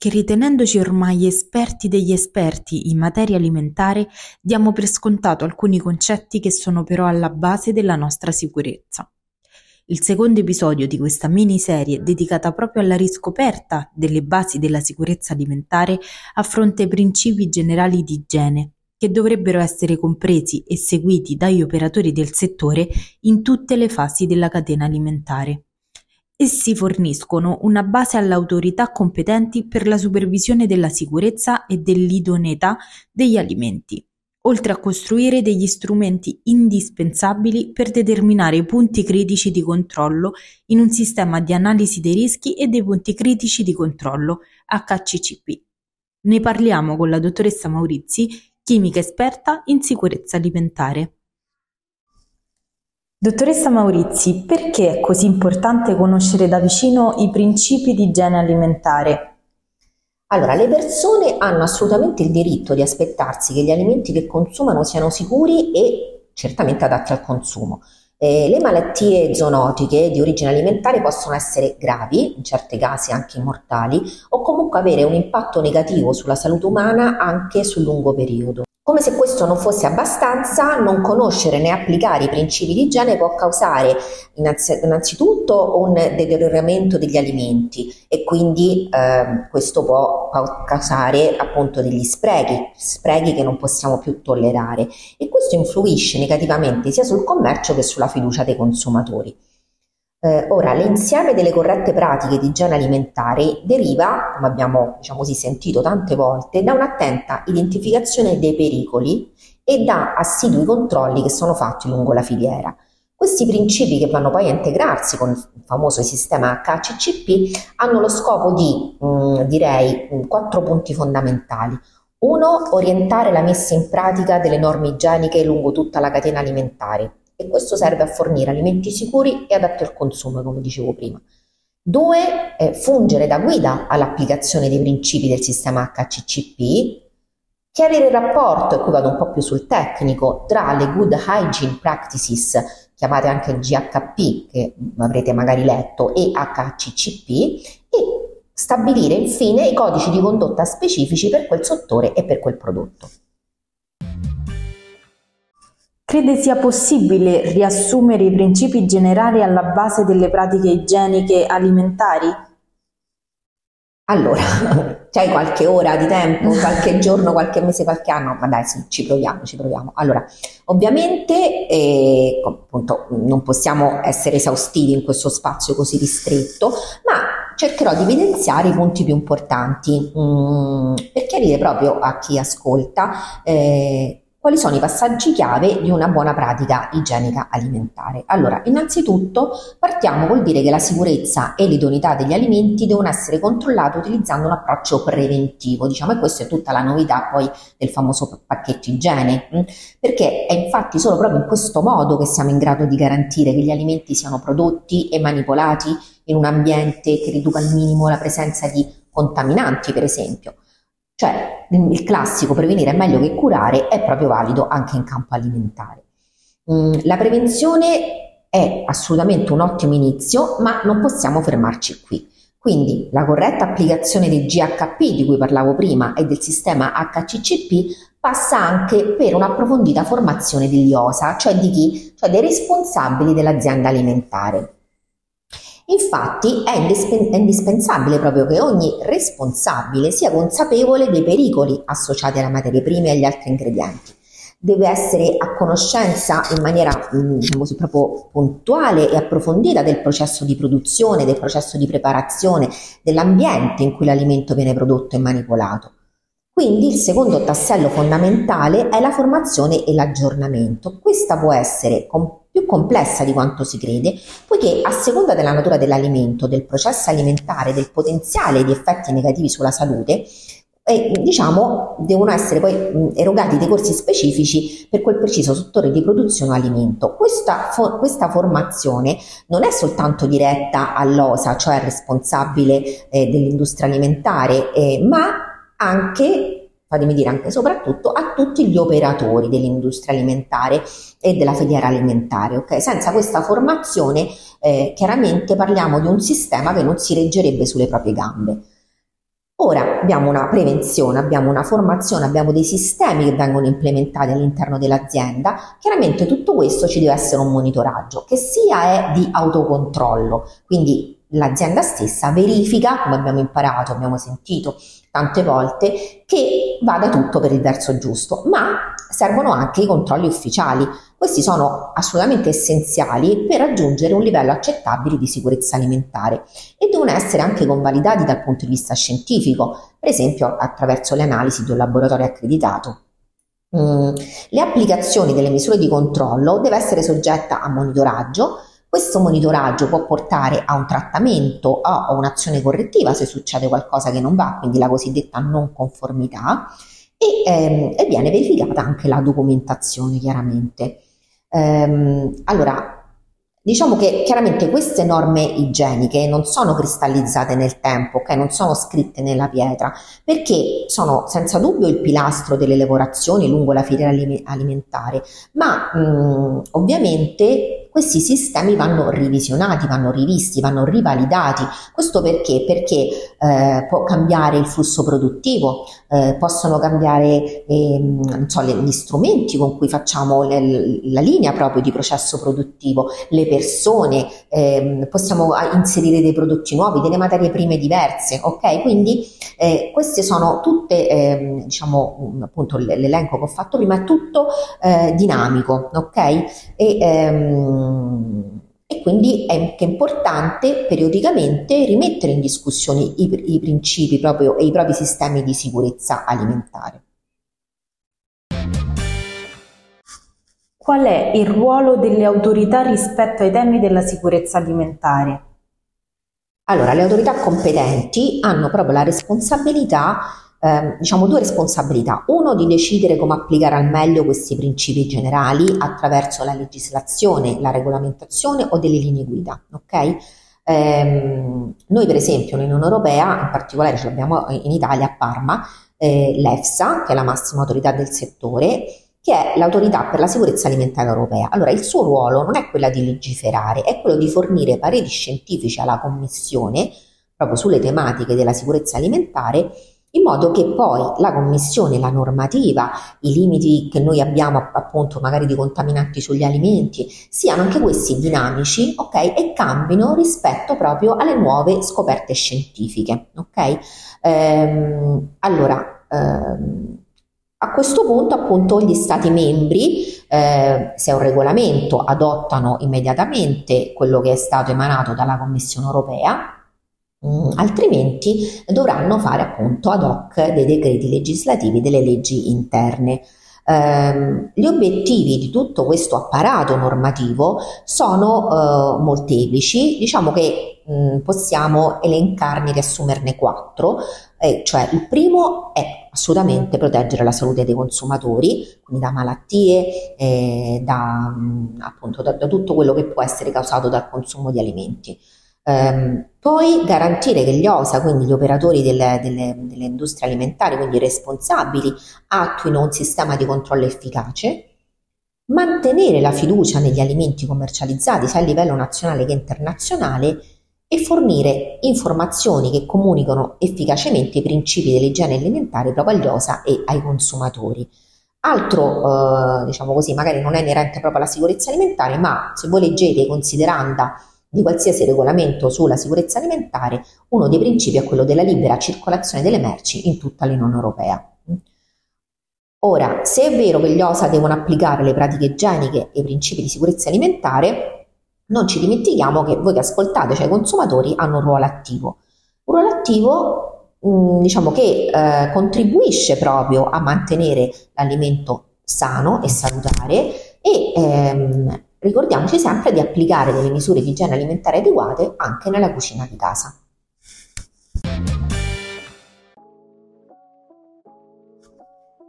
che ritenendoci ormai esperti degli esperti in materia alimentare diamo per scontato alcuni concetti che sono però alla base della nostra sicurezza. Il secondo episodio di questa miniserie dedicata proprio alla riscoperta delle basi della sicurezza alimentare affronta i principi generali di igiene che dovrebbero essere compresi e seguiti dagli operatori del settore in tutte le fasi della catena alimentare. Essi forniscono una base alle autorità competenti per la supervisione della sicurezza e dell'idoneità degli alimenti, oltre a costruire degli strumenti indispensabili per determinare i punti critici di controllo in un sistema di analisi dei rischi e dei punti critici di controllo HCCP. Ne parliamo con la dottoressa Maurizi, chimica esperta in sicurezza alimentare. Dottoressa Maurizi, perché è così importante conoscere da vicino i principi di igiene alimentare? Allora, le persone hanno assolutamente il diritto di aspettarsi che gli alimenti che consumano siano sicuri e certamente adatti al consumo. Eh, le malattie zoonotiche di origine alimentare possono essere gravi, in certi casi anche mortali, o comunque avere un impatto negativo sulla salute umana anche sul lungo periodo. Come se questo non fosse abbastanza, non conoscere né applicare i principi di igiene può causare innanzitutto un deterioramento degli alimenti e quindi eh, questo può causare appunto degli sprechi, sprechi che non possiamo più tollerare e questo influisce negativamente sia sul commercio che sulla fiducia dei consumatori. Eh, ora, l'insieme delle corrette pratiche di igiene alimentare deriva, come abbiamo diciamo così, sentito tante volte, da un'attenta identificazione dei pericoli e da assidui controlli che sono fatti lungo la filiera. Questi principi che vanno poi a integrarsi con il famoso sistema HCCP hanno lo scopo di, mh, mm, direi, mm, quattro punti fondamentali. Uno, orientare la messa in pratica delle norme igieniche lungo tutta la catena alimentare e questo serve a fornire alimenti sicuri e adatti al consumo, come dicevo prima. Due, eh, fungere da guida all'applicazione dei principi del sistema HCCP, chiarire il rapporto, e qui vado un po' più sul tecnico, tra le Good Hygiene Practices, chiamate anche GHP, che avrete magari letto, e HCCP, e stabilire infine i codici di condotta specifici per quel settore e per quel prodotto. Crede sia possibile riassumere i principi generali alla base delle pratiche igieniche alimentari? Allora, c'hai qualche ora di tempo, qualche giorno, qualche mese, qualche anno? Ma dai, sì, ci proviamo, ci proviamo. Allora, ovviamente, eh, appunto, non possiamo essere esaustivi in questo spazio così ristretto, ma cercherò di evidenziare i punti più importanti mm, per chiarire proprio a chi ascolta eh, quali sono i passaggi chiave di una buona pratica igienica alimentare? Allora, innanzitutto partiamo col dire che la sicurezza e l'idoneità degli alimenti devono essere controllate utilizzando un approccio preventivo, diciamo, e questa è tutta la novità poi del famoso pacchetto igiene, mm? perché è infatti solo proprio in questo modo che siamo in grado di garantire che gli alimenti siano prodotti e manipolati in un ambiente che riduca al minimo la presenza di contaminanti, per esempio. Cioè il classico prevenire è meglio che curare è proprio valido anche in campo alimentare. Mm, la prevenzione è assolutamente un ottimo inizio, ma non possiamo fermarci qui. Quindi la corretta applicazione del GHP di cui parlavo prima e del sistema HCCP passa anche per un'approfondita formazione degli OSA, cioè di chi? Cioè dei responsabili dell'azienda alimentare. Infatti è, indispen- è, indispensabile proprio che ogni responsabile sia consapevole dei pericoli associati alle materie prime e agli altri ingredienti. Deve essere a conoscenza in maniera mm, diciamo così, proprio puntuale e approfondita del processo di produzione, del processo di preparazione, dell'ambiente in cui l'alimento viene prodotto e manipolato. Quindi il secondo tassello fondamentale è la formazione e l'aggiornamento. Questa può essere più complessa di quanto si crede, poiché a seconda della natura dell'alimento, del processo alimentare, del potenziale di effetti negativi sulla salute, e diciamo devono essere poi erogati dei corsi specifici per quel preciso settore di produzione o alimento. Questa, for- questa formazione non è soltanto diretta all'OSA, cioè al responsabile eh, dell'industria alimentare, eh, ma anche fatemi dire anche e soprattutto a tutti gli operatori dell'industria alimentare e della filiera alimentare. Okay? Senza questa formazione eh, chiaramente parliamo di un sistema che non si reggerebbe sulle proprie gambe. Ora abbiamo una prevenzione, abbiamo una formazione, abbiamo dei sistemi che vengono implementati all'interno dell'azienda. Chiaramente tutto questo ci deve essere un monitoraggio che sia è di autocontrollo, quindi l'azienda stessa verifica, come abbiamo imparato, abbiamo sentito tante volte, che vada tutto per il verso giusto, ma servono anche i controlli ufficiali. Questi sono assolutamente essenziali per raggiungere un livello accettabile di sicurezza alimentare e devono essere anche convalidati dal punto di vista scientifico, per esempio attraverso le analisi di un laboratorio accreditato. Mm, le applicazioni delle misure di controllo deve essere soggetta a monitoraggio questo monitoraggio può portare a un trattamento o a un'azione correttiva se succede qualcosa che non va, quindi la cosiddetta non conformità, e, ehm, e viene verificata anche la documentazione chiaramente. Ehm, allora, Diciamo che chiaramente queste norme igieniche non sono cristallizzate nel tempo, okay? non sono scritte nella pietra, perché sono senza dubbio il pilastro delle lavorazioni lungo la filiera alimentare, ma mh, ovviamente questi sistemi vanno revisionati, vanno rivisti, vanno rivalidati. Questo perché? Perché eh, può cambiare il flusso produttivo, eh, possono cambiare eh, so, le, gli strumenti con cui facciamo le, la linea proprio di processo produttivo, le persone, ehm, possiamo inserire dei prodotti nuovi, delle materie prime diverse, ok? Quindi eh, queste sono tutte, ehm, diciamo, appunto l'elenco che ho fatto prima, è tutto eh, dinamico, ok? E, ehm, e quindi è anche importante periodicamente rimettere in discussione i, i principi proprio e i propri sistemi di sicurezza alimentare. Qual è il ruolo delle autorità rispetto ai temi della sicurezza alimentare? Allora, le autorità competenti hanno proprio la responsabilità eh, diciamo due responsabilità. Uno di decidere come applicare al meglio questi principi generali attraverso la legislazione, la regolamentazione o delle linee guida. Ok? Eh, noi per esempio nell'Unione Europea, in particolare ce l'abbiamo in Italia a Parma, eh, l'EFSA, che è la massima autorità del settore, che è l'autorità per la sicurezza alimentare europea. Allora, il suo ruolo non è quello di legiferare, è quello di fornire pareri scientifici alla Commissione proprio sulle tematiche della sicurezza alimentare in modo che poi la commissione, la normativa, i limiti che noi abbiamo appunto magari di contaminanti sugli alimenti, siano anche questi dinamici, ok? E cambino rispetto proprio alle nuove scoperte scientifiche, ok? Ehm, allora, ehm, a questo punto appunto gli Stati membri, eh, se è un regolamento, adottano immediatamente quello che è stato emanato dalla Commissione europea, altrimenti dovranno fare appunto ad hoc dei decreti legislativi, delle leggi interne. Eh, gli obiettivi di tutto questo apparato normativo sono eh, molteplici, diciamo che mh, mm, possiamo elencarne, riassumerne quattro, eh, cioè il primo è assolutamente proteggere la salute dei consumatori, quindi da malattie, eh, da, mm, appunto, da, da tutto quello che può essere causato dal consumo di alimenti. Um, poi garantire che gli OSA, quindi gli operatori delle, delle, delle industrie alimentari, quindi i responsabili, attuino un sistema di controllo efficace, mantenere la fiducia negli alimenti commercializzati sia a livello nazionale che internazionale e fornire informazioni che comunicano efficacemente i principi dell'igiene alimentare proprio agli OSA e ai consumatori. Altro, eh, diciamo così, magari non è inerente proprio alla sicurezza alimentare, ma se voi leggete consideranda di qualsiasi regolamento sulla sicurezza alimentare, uno dei principi è quello della libera circolazione delle merci in tutta l'Unione Europea. Ora, se è vero che gli OSA devono applicare le pratiche igieniche e i principi di sicurezza alimentare, non ci dimentichiamo che voi che ascoltate, cioè i consumatori, hanno un ruolo attivo. Un ruolo attivo, mh, diciamo che eh, contribuisce proprio a mantenere l'alimento sano e salutare e ehm, Ricordiamoci sempre di applicare delle misure di igiene alimentare adeguate anche nella cucina di casa.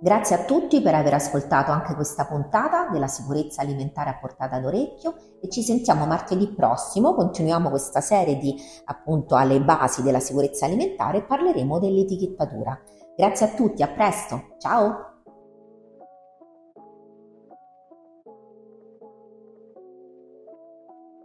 Grazie a tutti per aver ascoltato anche questa puntata della sicurezza alimentare a portata d'orecchio e ci sentiamo martedì prossimo, continuiamo questa serie di appunto alle basi della sicurezza alimentare e parleremo dell'etichettatura. Grazie a tutti, a presto, ciao!